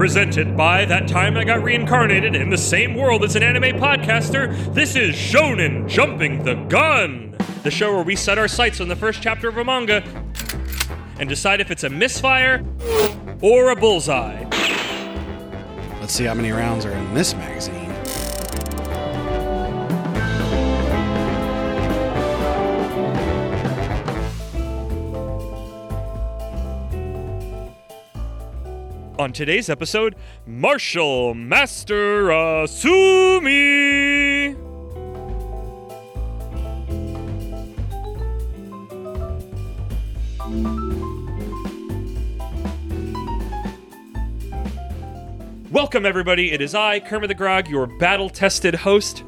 Presented by That Time I Got Reincarnated in the same world as an anime podcaster, this is Shonen Jumping the Gun, the show where we set our sights on the first chapter of a manga and decide if it's a misfire or a bullseye. Let's see how many rounds are in this magazine. On today's episode, Martial Master Asumi. Welcome, everybody. It is I, Kermit D. Grog, your battle tested host,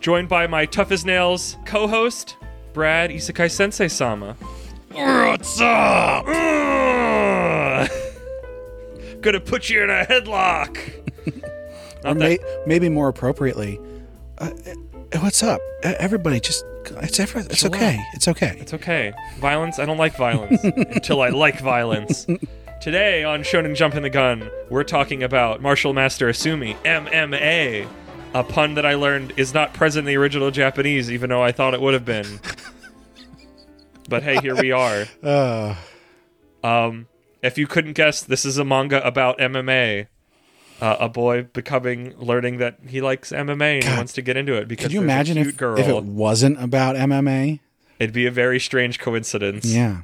joined by my tough as nails co host, Brad Isekai Sensei Sama. What's up? Mm. Gonna put you in a headlock. Or may, maybe more appropriately, uh, what's up? Everybody, just it's every, it's Chill okay. out. It's okay. It's okay. Violence? I don't like violence until I like violence. Today on Shonen Jumping the Gun, we're talking about Martial Master Asumi, MMA, a pun that I learned is not present in the original Japanese, even though I thought it would have been. But hey, here we are. Uh, Um, if you couldn't guess, this is a manga about MMA. Uh, a boy becoming, learning that he likes MMA and God. wants to get into it because could you imagine if, girl. if it wasn't about MMA? It'd be a very strange coincidence. Yeah.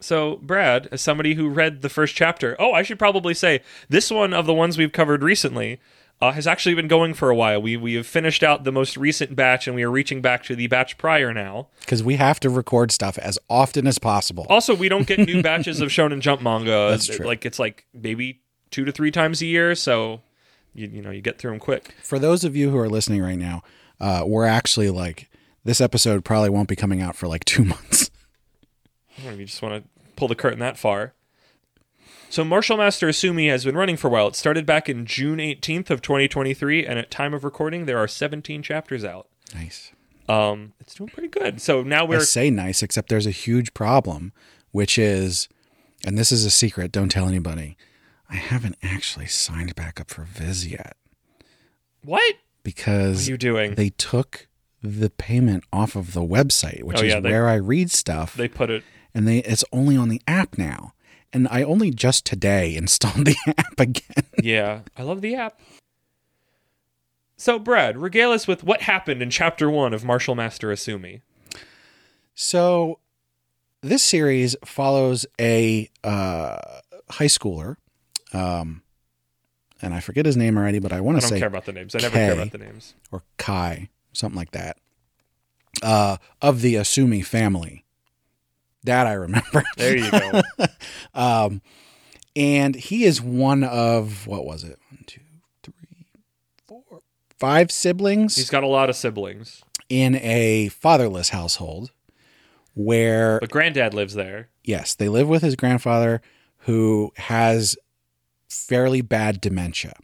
So, Brad, as somebody who read the first chapter, oh, I should probably say this one of the ones we've covered recently uh, has actually been going for a while. We we have finished out the most recent batch, and we are reaching back to the batch prior now. Because we have to record stuff as often as possible. Also, we don't get new batches of Shonen Jump manga. That's true. Like it's like maybe two to three times a year, so you you know you get through them quick. For those of you who are listening right now, uh, we're actually like this episode probably won't be coming out for like two months. I if you just want to pull the curtain that far. So Martial Master Asumi has been running for a while. It started back in June 18th of 2023, and at time of recording, there are 17 chapters out. Nice. Um, it's doing pretty good. So now we're say nice, except there's a huge problem, which is, and this is a secret. Don't tell anybody. I haven't actually signed back up for Viz yet what? What because are you doing? they took the payment off of the website, which Oh, is yeah, they- where I read stuff, They put it. and they it's only on the app now. And I only just today installed the app again. Yeah, I love the app. So Brad, regale us with what happened in chapter one of Martial Master Asumi. So, this series follows a uh, high schooler, um, and I forget his name already, but I want to I to don't say care about the names. I never care about the names. or Kai, something like that, uh, of the Asumi family. That I remember. There you go. um, and he is one of what was it? One, two, three, four, five siblings He's got a lot of siblings, in a fatherless household, where but granddad lives there. yes, they live with his grandfather who has fairly bad dementia.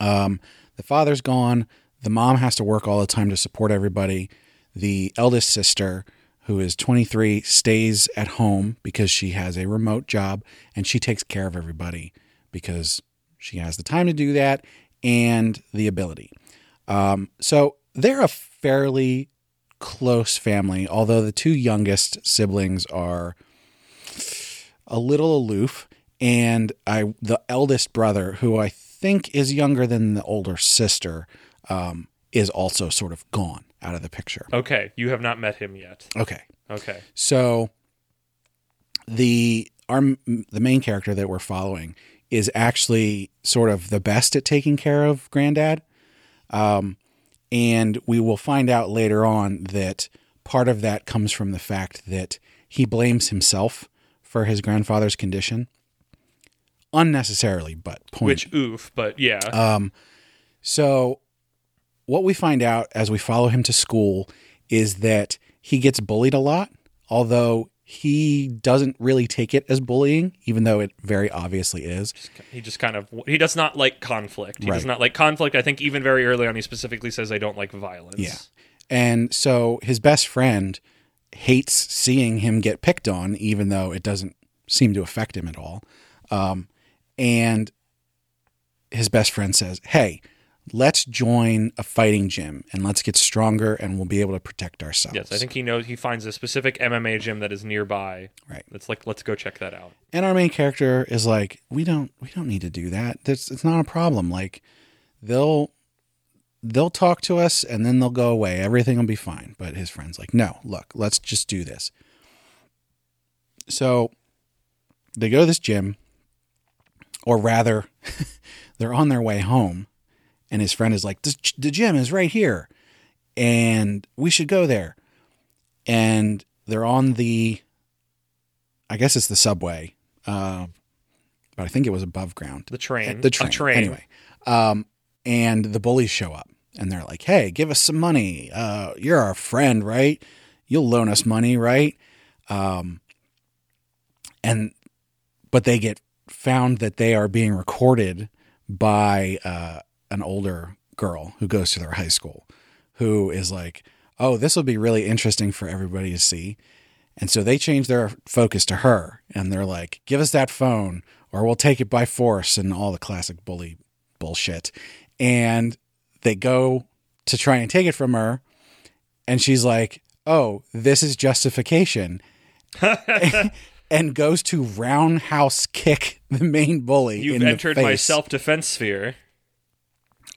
Um, the father's gone. The mom has to work all the time to support everybody. The eldest sister, who is 23, stays at home because she has a remote job and she takes care of everybody because she has the time to do that and the ability. Um, so they're a fairly close family, although the two youngest siblings are a little aloof, and I the eldest brother, who I think is younger than the older sister, um, is also sort of gone out of the picture. Okay, you have not met him yet. Okay, Okay. so the our the main character that we're following is actually sort of the best at taking care of granddad. Um, and we will find out later on that part of that comes from the fact that he blames himself for his grandfather's condition. Unnecessarily, but point. Which oof, but yeah. Um, so, what we find out as we follow him to school is that he gets bullied a lot, although he doesn't really take it as bullying, even though it very obviously is. he just kind of he does not like conflict. He does not like conflict. I think even very early on he specifically says I don't like violence. Yeah. And so his best friend hates seeing him get picked on, even though it doesn't seem to affect him at all. Um, And his best friend says, Hey, let's join a fighting gym and let's get stronger and we'll be able to protect ourselves. Yes, I think he knows. He finds a specific MMA gym that is nearby. Right. It's like, let's go check that out. And our main character is like, we don't we don't need to do that. That's it's not a problem. Like they'll they'll talk to us and then they'll go away. Everything will be fine. But his friend's like, no, look, let's just do this. So they go to this gym, or rather, they're on their way home, and his friend is like, the gym is right here, and we should go there. And they're on the, I guess it's the subway, uh, but I think it was above ground. The train. The train. Train. Anyway, um, and the bullies show up and they're like, "Hey, give us some money. Uh, you're our friend, right? You'll loan us money, right?" Um, and but they get found that they are being recorded by uh, an older girl who goes to their high school, who is like, "Oh, this will be really interesting for everybody to see." And so they change their focus to her and they're like, give us that phone or we'll take it by force and all the classic bully bullshit. And they go to try and take it from her. And she's like, oh, this is justification. and goes to roundhouse kick the main bully. You've in the entered my self defense sphere.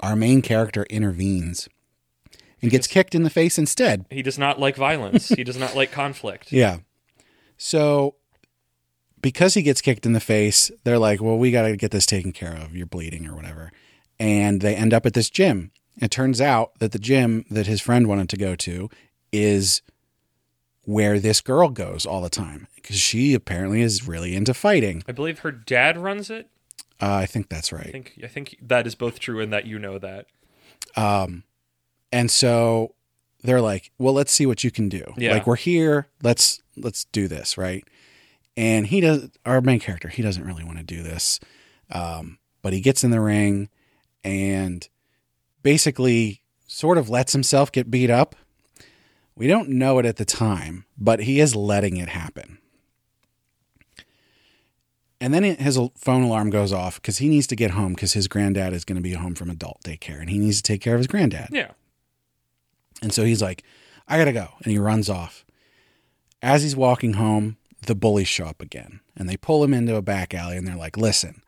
Our main character intervenes and gets kicked in the face instead. He does not like violence. he does not like conflict. Yeah. So because he gets kicked in the face, they're like, well, we got to get this taken care of. You're bleeding or whatever. And they end up at this gym. It turns out that the gym that his friend wanted to go to is where this girl goes all the time because she apparently is really into fighting. I believe her dad runs it. Uh, I think that's right. I think I think that is both true and that you know that. Um, and so they're like, "Well, let's see what you can do. Yeah. Like we're here. Let's let's do this, right?" And he does. Our main character, he doesn't really want to do this, um, but he gets in the ring and basically sort of lets himself get beat up. We don't know it at the time, but he is letting it happen. And then his phone alarm goes off because he needs to get home because his granddad is going to be home from adult daycare and he needs to take care of his granddad. Yeah. And so he's like, I got to go. And he runs off. As he's walking home, the bullies show up again and they pull him into a back alley and they're like, listen,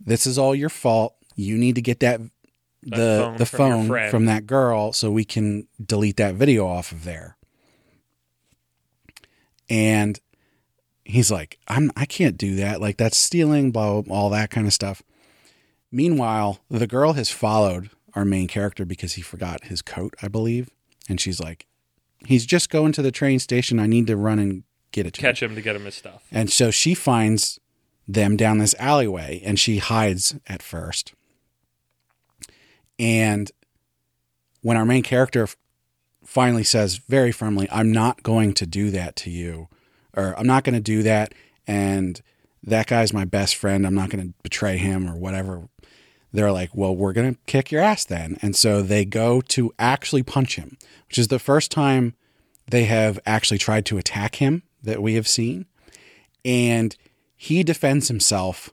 this is all your fault. You need to get that. The phone the phone friend." from that girl so we can delete that video off of there. And he's like, I'm I can't do that. Like that's stealing, blah, blah, all that kind of stuff. Meanwhile, the girl has followed our main character because he forgot his coat, I believe. And she's like, he's just going to the train station. I need to run and get it to him. Catch him to get him his stuff. And so she finds them down this alleyway and she hides at first. And when our main character finally says very firmly, I'm not going to do that to you, or I'm not going to do that, and that guy's my best friend, I'm not going to betray him or whatever. They're like, well, we're going to kick your ass then. And so they go to actually punch him, which is the first time they have actually tried to attack him that we have seen. And he defends himself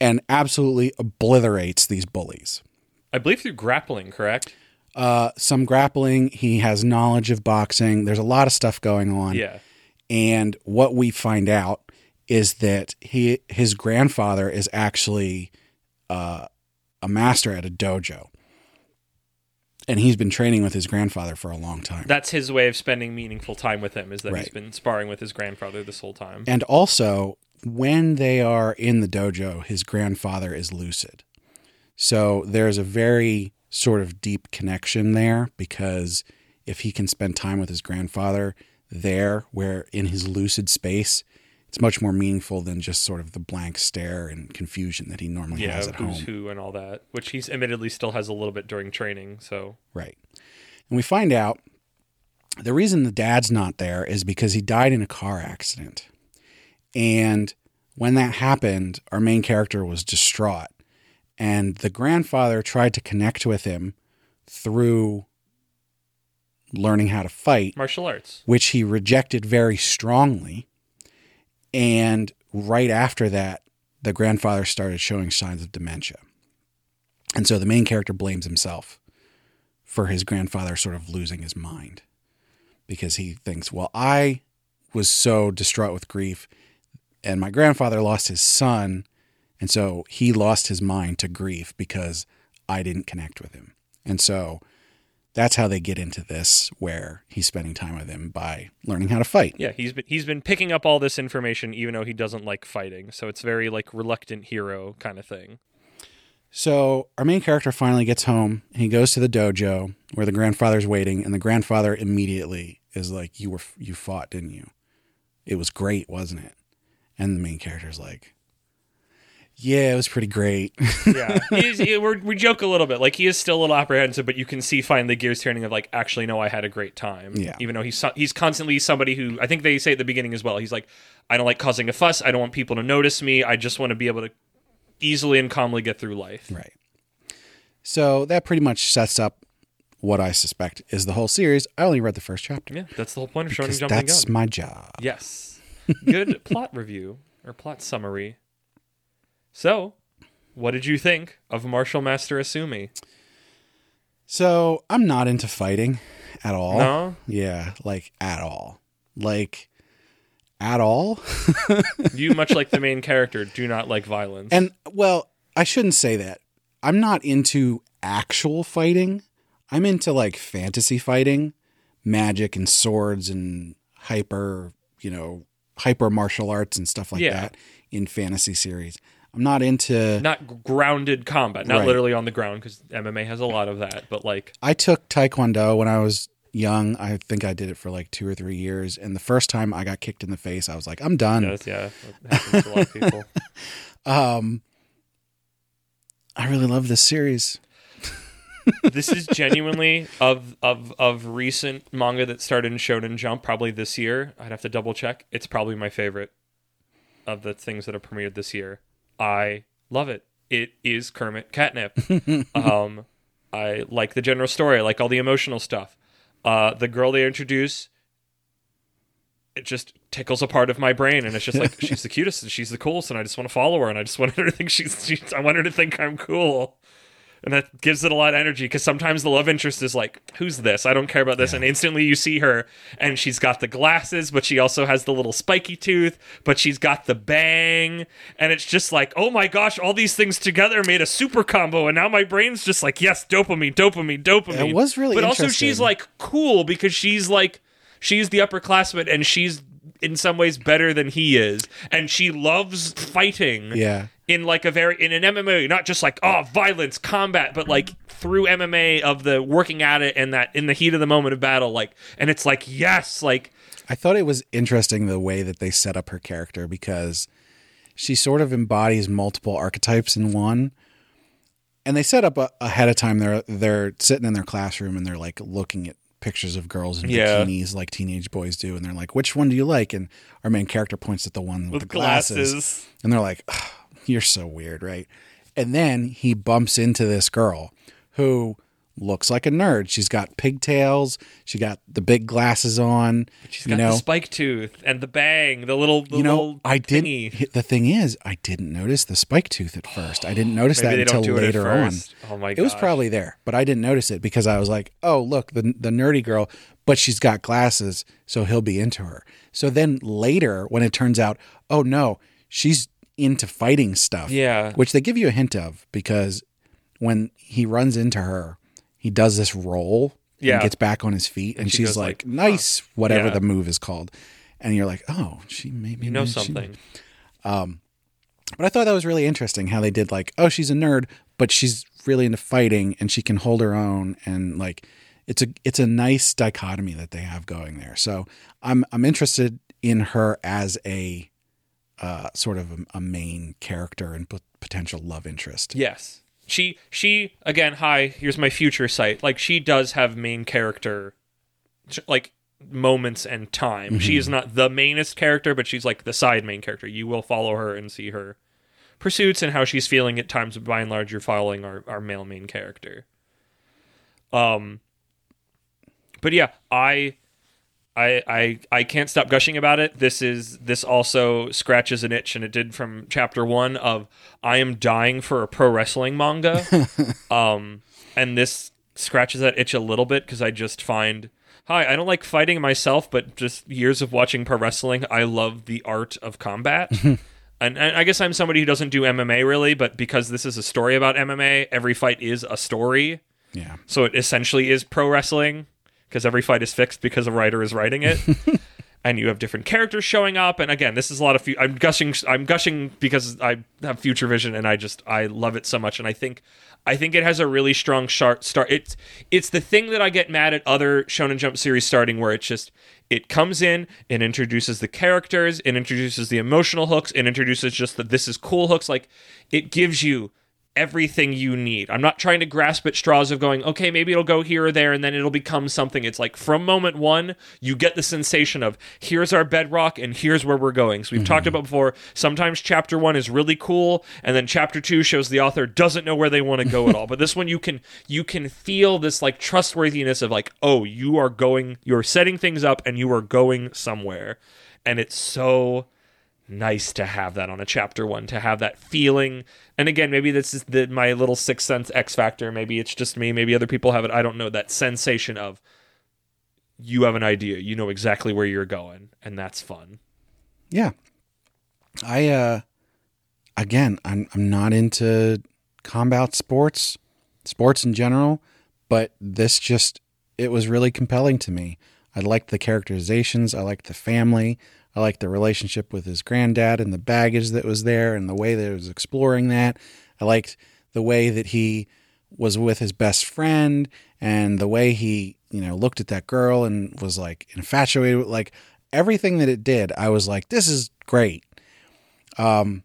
and absolutely obliterates these bullies. I believe through grappling, correct? Uh, some grappling. He has knowledge of boxing. There's a lot of stuff going on. Yeah. And what we find out is that he his grandfather is actually uh, a master at a dojo, and he's been training with his grandfather for a long time. That's his way of spending meaningful time with him is that he's been sparring with his grandfather this whole time. And also, when they are in the dojo, his grandfather is lucid. So there's a very sort of deep connection there because if he can spend time with his grandfather there, where in his lucid space, it's much more meaningful than just sort of the blank stare and confusion that he normally yeah, has at who's home. who and all that, which he's admittedly still has a little bit during training. So Right. And we find out the reason the dad's not there is because he died in a car accident. And when that happened, our main character was distraught. And the grandfather tried to connect with him through learning how to fight, martial arts. which he rejected very strongly. And right after that, the grandfather started showing signs of dementia. And so the main character blames himself for his grandfather sort of losing his mind because he thinks, well, I was so distraught with grief and my grandfather lost his son. And so he lost his mind to grief because I didn't connect with him. And so that's how they get into this where he's spending time with him by learning how to fight. Yeah, he's been he's been picking up all this information even though he doesn't like fighting. So it's very like reluctant hero kind of thing. So our main character finally gets home. He goes to the dojo where the grandfather's waiting, and the grandfather immediately is like, "You were you fought, didn't you? It was great, wasn't it?" And the main character's like, "Yeah, it was pretty great." yeah, we're, we joke a little bit. Like he is still a little apprehensive, but you can see finally gears turning of like, actually, no, I had a great time. Yeah. Even though he's he's constantly somebody who I think they say at the beginning as well. He's like, I don't like causing a fuss. I don't want people to notice me. I just want to be able to easily and calmly get through life. right. So that pretty much sets up what I suspect is the whole series. I only read the first chapter Yeah, that's the whole point of showing jumping that's gun. my job. Yes. Good plot review or plot summary. So, what did you think of Martial Master Asumi? So I'm not into fighting at all. No? Yeah, like at all. Like at all. You, much like the main character, do not like violence. And well, I shouldn't say that. I'm not into actual fighting. I'm into like fantasy fighting, magic and swords and hyper, you know, hyper martial arts and stuff like Yeah. that in fantasy series. I'm not into not grounded combat, not Right. literally on the ground, because MMA has a lot of that. But like, I took taekwondo when I was young. I think I did it for like 2 or 3 years and the first time I got kicked in the face, I was like, I'm done. yes, yeah, that happens to a lot of people. Um I really love this series. this is genuinely of of of recent manga that started in Shonen Jump, probably this year. I'd have to double check. It's probably my favorite of the things that have premiered this year. I love it. It is Kermit catnip. um, I like the general story. I like all the emotional stuff. Uh, the girl they introduce, it just tickles a part of my brain, and it's just like she's the cutest and she's the coolest, and I just want to follow her, and I just want her to think she's, she's I want her to think I'm cool and that gives it a lot of energy because sometimes the love interest is like who's this? I don't care about this. And instantly you see her and she's got the glasses but she also has the little spiky tooth but she's got the bang and it's just like oh my gosh all these things together made a super combo. And now my brain's just like yes dopamine dopamine dopamine. It was really but also she's like cool because she's like she's the upperclassman and she's in some ways better than he is and she loves fighting Yeah. in like a very in an MMA, not just like oh violence, combat, but like through MMA of the working at it and that in the heat of the moment of battle, like and it's like yes, like I thought it was interesting the way that they set up her character because she sort of embodies multiple archetypes in one. And they set up a, ahead of time. They're they're sitting in their classroom and they're like looking at pictures of girls in Yeah. bikinis like teenage boys do, and they're like, "Which one do you like?" And our main character points at the one with, with the glasses, glasses. and they're like, "You're so weird, right?" And then he bumps into this girl who looks like a nerd. She's got pigtails. She got the big glasses on. She's got know, the spike tooth and the bang, the little the you know, little I didn't. thingy. The thing is, I didn't notice the spike tooth at first. I didn't notice that until do it at later on. Oh my It was probably there, but I didn't notice it because I was like, "Oh, look, the the nerdy girl, but she's got glasses, so he'll be into her." So then later, when it turns out, "Oh no, she's into fighting stuff," Yeah. which they give you a hint of because when he runs into her, he does this roll Yeah. and gets back on his feet, and, she she's like, like, "Nice," whatever Yeah. the move is called, and you're like, "Oh, she maybe You know she- something. but I thought that was really interesting how they did like, oh, she's a nerd, but she's really into fighting and she can hold her own and like it's a it's a nice dichotomy that they have going there. So I'm I'm interested in her as a uh, sort of a, a main character and pot- potential love interest. Yes. She she again, hi, here's my future site. Like she does have main character like moments and time. She is not the mainest character, but she's like the side main character. You will follow her and see her pursuits and how she's feeling at times, but by and large you're following our, our male main character. Um but yeah, I I, I I can't stop gushing about it. This is this also scratches an itch, and it did from chapter one of I am dying for a pro wrestling manga, um, and this scratches that itch a little bit because I just find hi I don't like fighting myself, but just years of watching pro wrestling, I love the art of combat. And, and I guess I'm somebody who doesn't do MMA really, but because this is a story about MMA, every fight is a story. Yeah. So it essentially is pro wrestling because every fight is fixed because a writer is writing it. and you have different characters showing up. And again this is a lot of fu- i'm gushing i'm gushing because i have future vision and i just i love it so much. And i think i think it has a really strong sharp start it's it's the thing that i get mad at other shonen jump series starting where it's just it comes in it introduces the characters it introduces the emotional hooks it introduces just that this is cool hooks. Like it gives you everything you need. I'm not trying to grasp at straws of going, okay, maybe it'll go here or there and then it'll become something. It's like from moment one, you get the sensation of here's our bedrock and here's where we're going. So we've talked mm-hmm. about before, sometimes chapter one is really cool, and then chapter two shows the author doesn't know where they want to go at all. But this one you can you can feel this like trustworthiness of like, oh, you are going, you're setting things up and you are going somewhere. And it's so nice to have that on a chapter one to have that feeling. And again maybe this is the, my little sixth sense x factor. Maybe it's just me. Maybe other people have it. I don't know. That sensation of you have an idea. You know exactly where you're going. And that's fun. Yeah. I uh again, I'm I'm not into combat sports, sports in general, but this just it was really compelling to me. I liked the characterizations, I liked the family, I liked the relationship with his granddad and the baggage that was there and the way that it was exploring that. I liked the way that he was with his best friend and the way he, you know, looked at that girl and was like infatuated with like everything that it did. I was like, this is great. Um,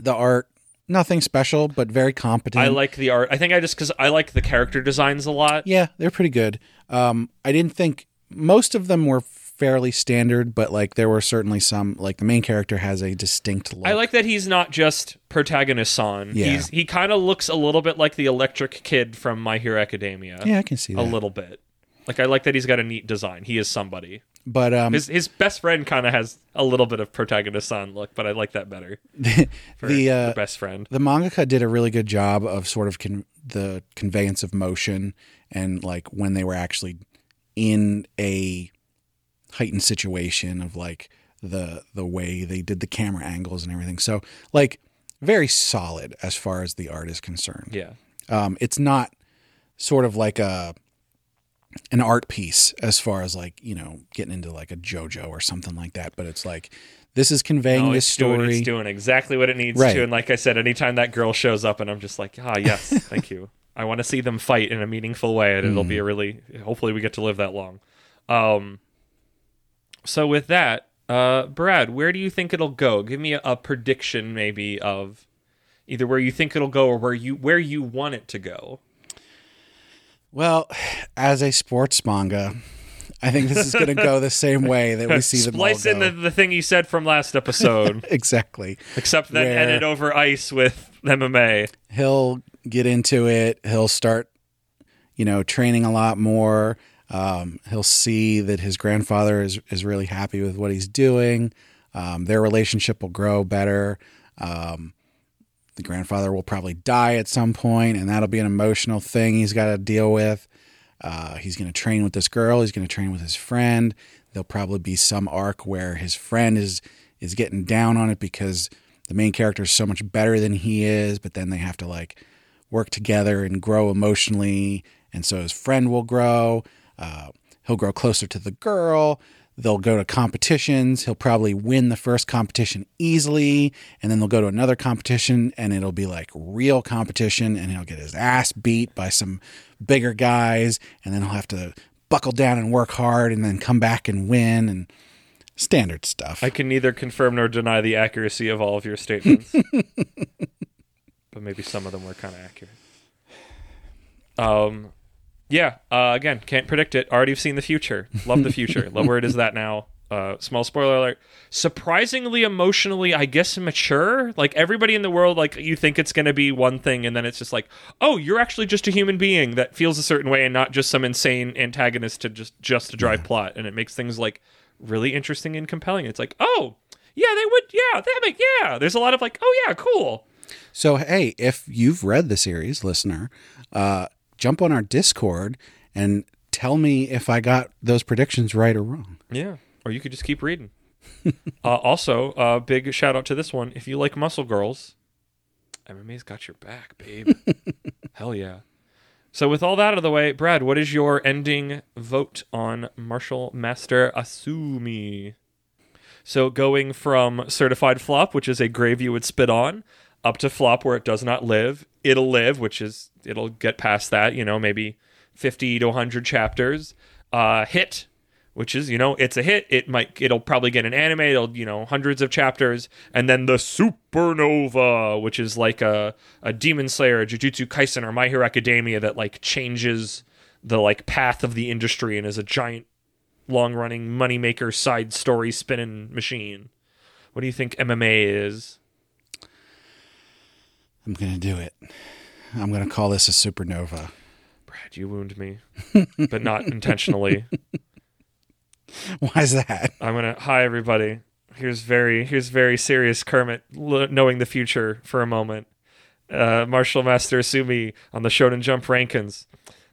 the art, nothing special, but very competent. i like the art i think i just because i like the character designs a lot Yeah, they're pretty good. Um, I didn't think most of them were fairly standard, but like there were certainly some. Like the main character has a distinct look. I like that he's not just protagonist son. Yeah. He's he kind of looks a little bit like the electric kid from My Hero Academia. Yeah, I can see a little bit. Like I like that he's got a neat design. He is somebody. but um, His his best friend kind of has a little bit of protagonist son look, but I like that better. For the uh, the best friend. the mangaka did a really good job of sort of con- the conveyance of motion and like when they were actually in a heightened situation of like the the way they did the camera angles and everything. So like very solid as far as the art is concerned. Yeah. Um, it's not sort of like a an art piece as far as like you know getting into like a JoJo or something like that, but it's like this is conveying No, this it's doing, story. it's doing exactly what it needs Right. to. And like I said, anytime that girl shows up, and I'm just like, ah, yes, thank you. I want to see them fight in a meaningful way, and it'll Mm. be a really. Hopefully, we get to live that long. Um. So with that, uh, Brad, where do you think it'll go? Give me a, a prediction, maybe of either where you think it'll go or where you where you want it to go. Well, as a sports manga, I think this is going to go the same way that we see them all Splice in the, the thing you said from last episode, exactly. except then Where- edit over ice with MMA. He'll get into it. He'll start, you know, training a lot more. Um, he'll see that his grandfather is is really happy with what he's doing. Um, their relationship will grow better. Um, the grandfather will probably die at some point, and that'll be an emotional thing he's got to deal with. Uh, he's going to train with this girl. He's going to train with his friend. There'll probably be some arc where his friend is is getting down on it because the main character is so much better than he is. But then they have to like work together and grow emotionally, and so his friend will grow. Uh, he'll grow closer to the girl. They'll go to competitions. He'll probably win the first competition easily, and then they'll go to another competition, and it'll be like real competition, and he'll get his ass beat by some bigger guys, and then he'll have to buckle down and work hard, and then come back and win, and standard stuff. I can neither confirm nor deny the accuracy of all of your statements. but maybe some of them were kind of accurate. Um, yeah. Uh, again, can't predict it. Already have seen the future. Love the future. Love where it is that now. uh, small spoiler alert. Surprisingly emotionally, I guess mature. Like everybody in the world, like you think it's going to be one thing, and then it's just like, oh, you're actually just a human being that feels a certain way, and not just some insane antagonist to just just to drive plot. And it makes things like really interesting and compelling. It's like, oh, yeah, they would, yeah, that make, yeah. There's a lot of like, oh yeah, cool. So, hey, if you've read the series, listener, uh, jump on our Discord and tell me if I got those predictions right or wrong. Yeah. Or you could just keep reading. uh, also, uh, big shout out to this one. If you like Muscle Girls, MMA's got your back, babe. Hell yeah. So, with all that out of the way, Brad, what is your ending vote on Martial Master Asumi? So, going from certified flop, which is a grave you would spit on, up to flop where it does not live. It'll live, which is it'll get past that, you know, maybe 50 to 100 chapters. Uh, hit, which is you know it's a hit. It might it'll probably get an anime. It'll you know hundreds of chapters, and then the supernova, which is like a a Demon Slayer, a Jujutsu Kaisen, or My Hero Academia that like changes the like path of the industry and is a giant long running moneymaker side story spinning machine. What do you think MMA is? I'm going to do it. I'm going to call this a supernova. Brad, you wound me, but not intentionally. Why is that? I'm gonna. Hi, everybody. Here's very here's very serious Kermit l- knowing the future for a moment. Uh, Martial Master Asumi on the Shonen Jump rankings.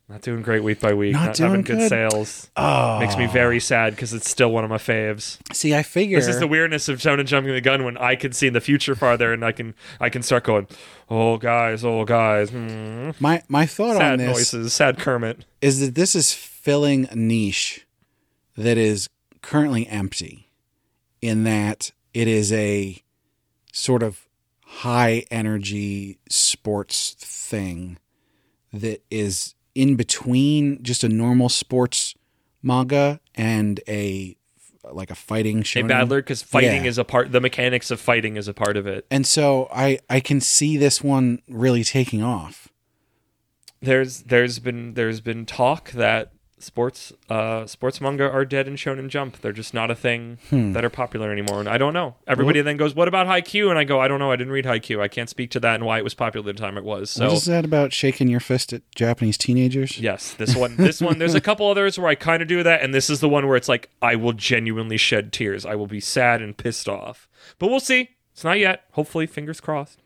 Not doing great week by week. Not doing having good, good? sales. Oh, Makes me very sad because it's still one of my faves. See, I figure This is the weirdness of Shonen jumping the gun when I can see in the future farther and I can I can start going, oh guys, oh guys, hmm. my my thought on sad this noises, sad Kermit. is that this is filling a niche that is currently empty in that it is a sort of high energy sports thing that is in between just a normal sports manga and a like a fighting show. A battler because fighting Yeah. is a part. The mechanics of fighting is a part of it. And so I I can see this one really taking off. there's there's been there's been talk that sports uh sports manga are dead in shonen jump. They're just not a thing Hmm. that are popular anymore and i don't know. Everybody then goes what about haikyuu? And i go i don't know. I didn't read haikyuu. I can't speak to that and why it was popular the time it was. So what is that about shaking your fist at Japanese teenagers? yes this one this one there's a couple others where i kind of do that and this is the one where it's like i will genuinely shed tears. I will be sad and pissed off. But we'll see. It's not yet. Hopefully fingers crossed.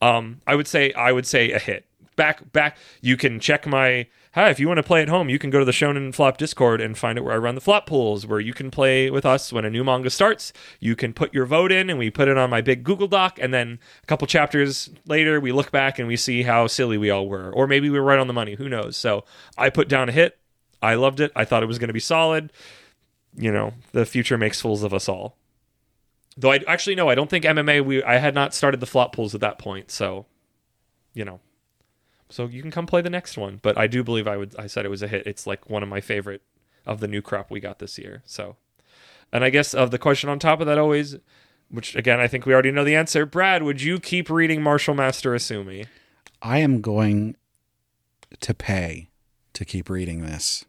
Um i would say i would say a hit. Back back you can check my hi if you want to play at home you can go to the shonen flop discord and find out where i run the flop pools where you can play with us when a new manga starts. You can put your vote in and we put it on my big google doc and then a couple chapters later we look back and we see how silly we all were. Or maybe we were right on the money who knows? So i put down a hit. I loved it. I thought it was going to be solid. You know the future makes fools of us all. Though i actually no i don't think mma we i had not started the flop pools at that point so you know so you can come play the next one. But I do believe I would. I said it was a hit. It's like one of my favorite of the new crop we got this year. So, and I guess of the question on top of that always, which again I think we already know the answer. Brad, would you keep reading Martial Master Asumi? I am going to pay to keep reading this.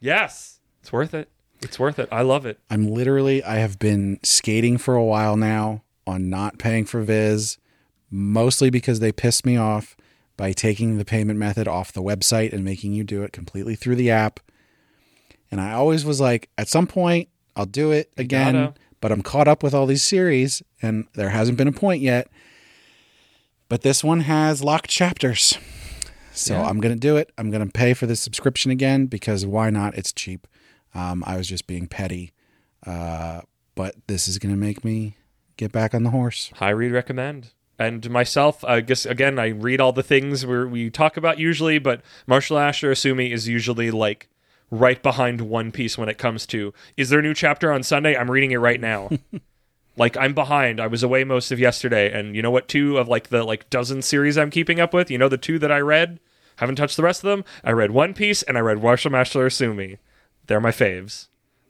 Yes, it's worth it. It's worth it. I love it. I'm literally I have been skating for a while now on not paying for Viz, mostly because they pissed me off by taking the payment method off the website and making you do it completely through the app. And I always was like, at some point I'll do it again, but I'm caught up with all these series and there hasn't been a point yet. But this one has locked chapters. So Yeah. I'm going to do it. I'm going to pay for the subscription again because why not? It's cheap. Um, I was just being petty. Uh, but this is going to make me get back on the horse. High read recommend. And myself, I guess again, I read all the things where we talk about usually, but Martial Master Asumi is usually like right behind One Piece when it comes to is there a new chapter on Sunday? I'm reading it right now. like I'm behind. I was away most of yesterday, and you know what? Two of like the like dozen series I'm keeping up with. You know the two that I read. Haven't touched the rest of them. I read One Piece and I read Martial Master Asumi. They're my faves.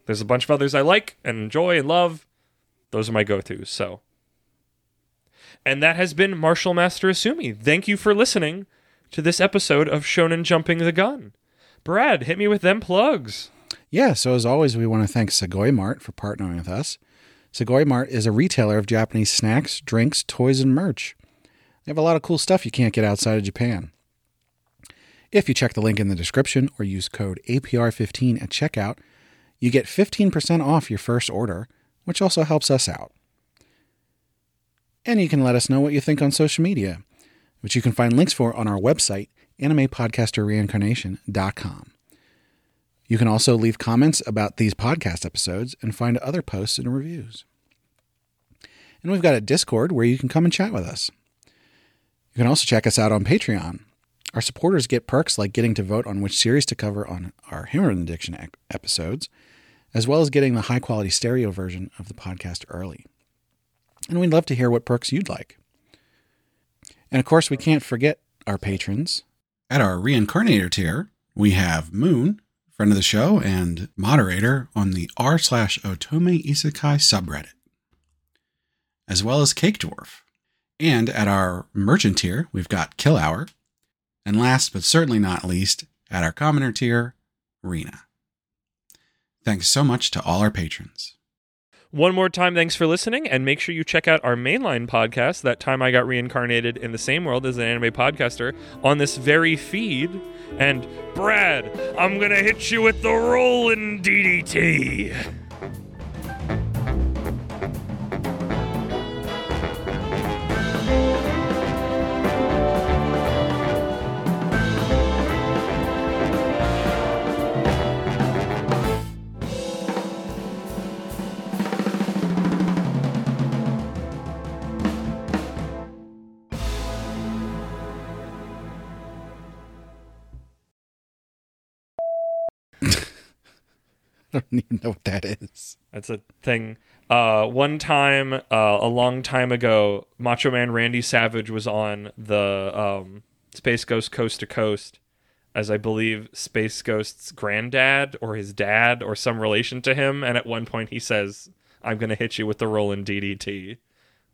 There's a bunch of others I like and enjoy and love. Those are my go-tos. So. And that has been Martial Master Asumi. Thank you for listening to this episode of Shonen Jumping the Gun. Brad, hit me with them plugs. Yeah, so as always, we want to thank Sugoi Mart for partnering with us. Sugoi Mart is a retailer of Japanese snacks, drinks, toys, and merch. They have a lot of cool stuff you can't get outside of Japan. If you check the link in the description or use code APR15 at checkout, you get 15% off your first order, which also helps us out. And you can let us know what you think on social media, which you can find links for on our website, animepodcasterreincarnation.com. You can also leave comments about these podcast episodes and find other posts and reviews. And we've got a Discord where you can come and chat with us. You can also check us out on Patreon. Our supporters get perks like getting to vote on which series to cover on our heroin addiction episodes, as well as getting the high quality stereo version of the podcast early. And we'd love to hear what perks you'd like. And of course, we can't forget our patrons. At our reincarnator tier, we have Moon, friend of the show and moderator on the r slash Otome Isekai subreddit, as well as Cake Dwarf. And at our merchant tier, we've got Kill Hour. And last but certainly not least, at our commoner tier, Rena. Thanks so much to all our patrons. One more time, thanks for listening, and make sure you check out our mainline podcast, That Time I Got Reincarnated in the Same World as an Anime Podcaster, on this very feed. And Brad, I'm gonna hit you with the rolling DDT. don't even know what that is. That's a thing. Uh, one time, uh, a long time ago, Macho Man Randy Savage was on the um, Space Ghost Coast to Coast as I believe Space Ghost's granddad or his dad or some relation to him. And at one point, he says, I'm going to hit you with the rolling DDT,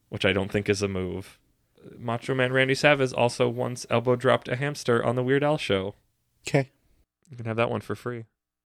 which I don't think is a move. Macho Man Randy Savage also once elbow dropped a hamster on the Weird Al show. Okay. You can have that one for free.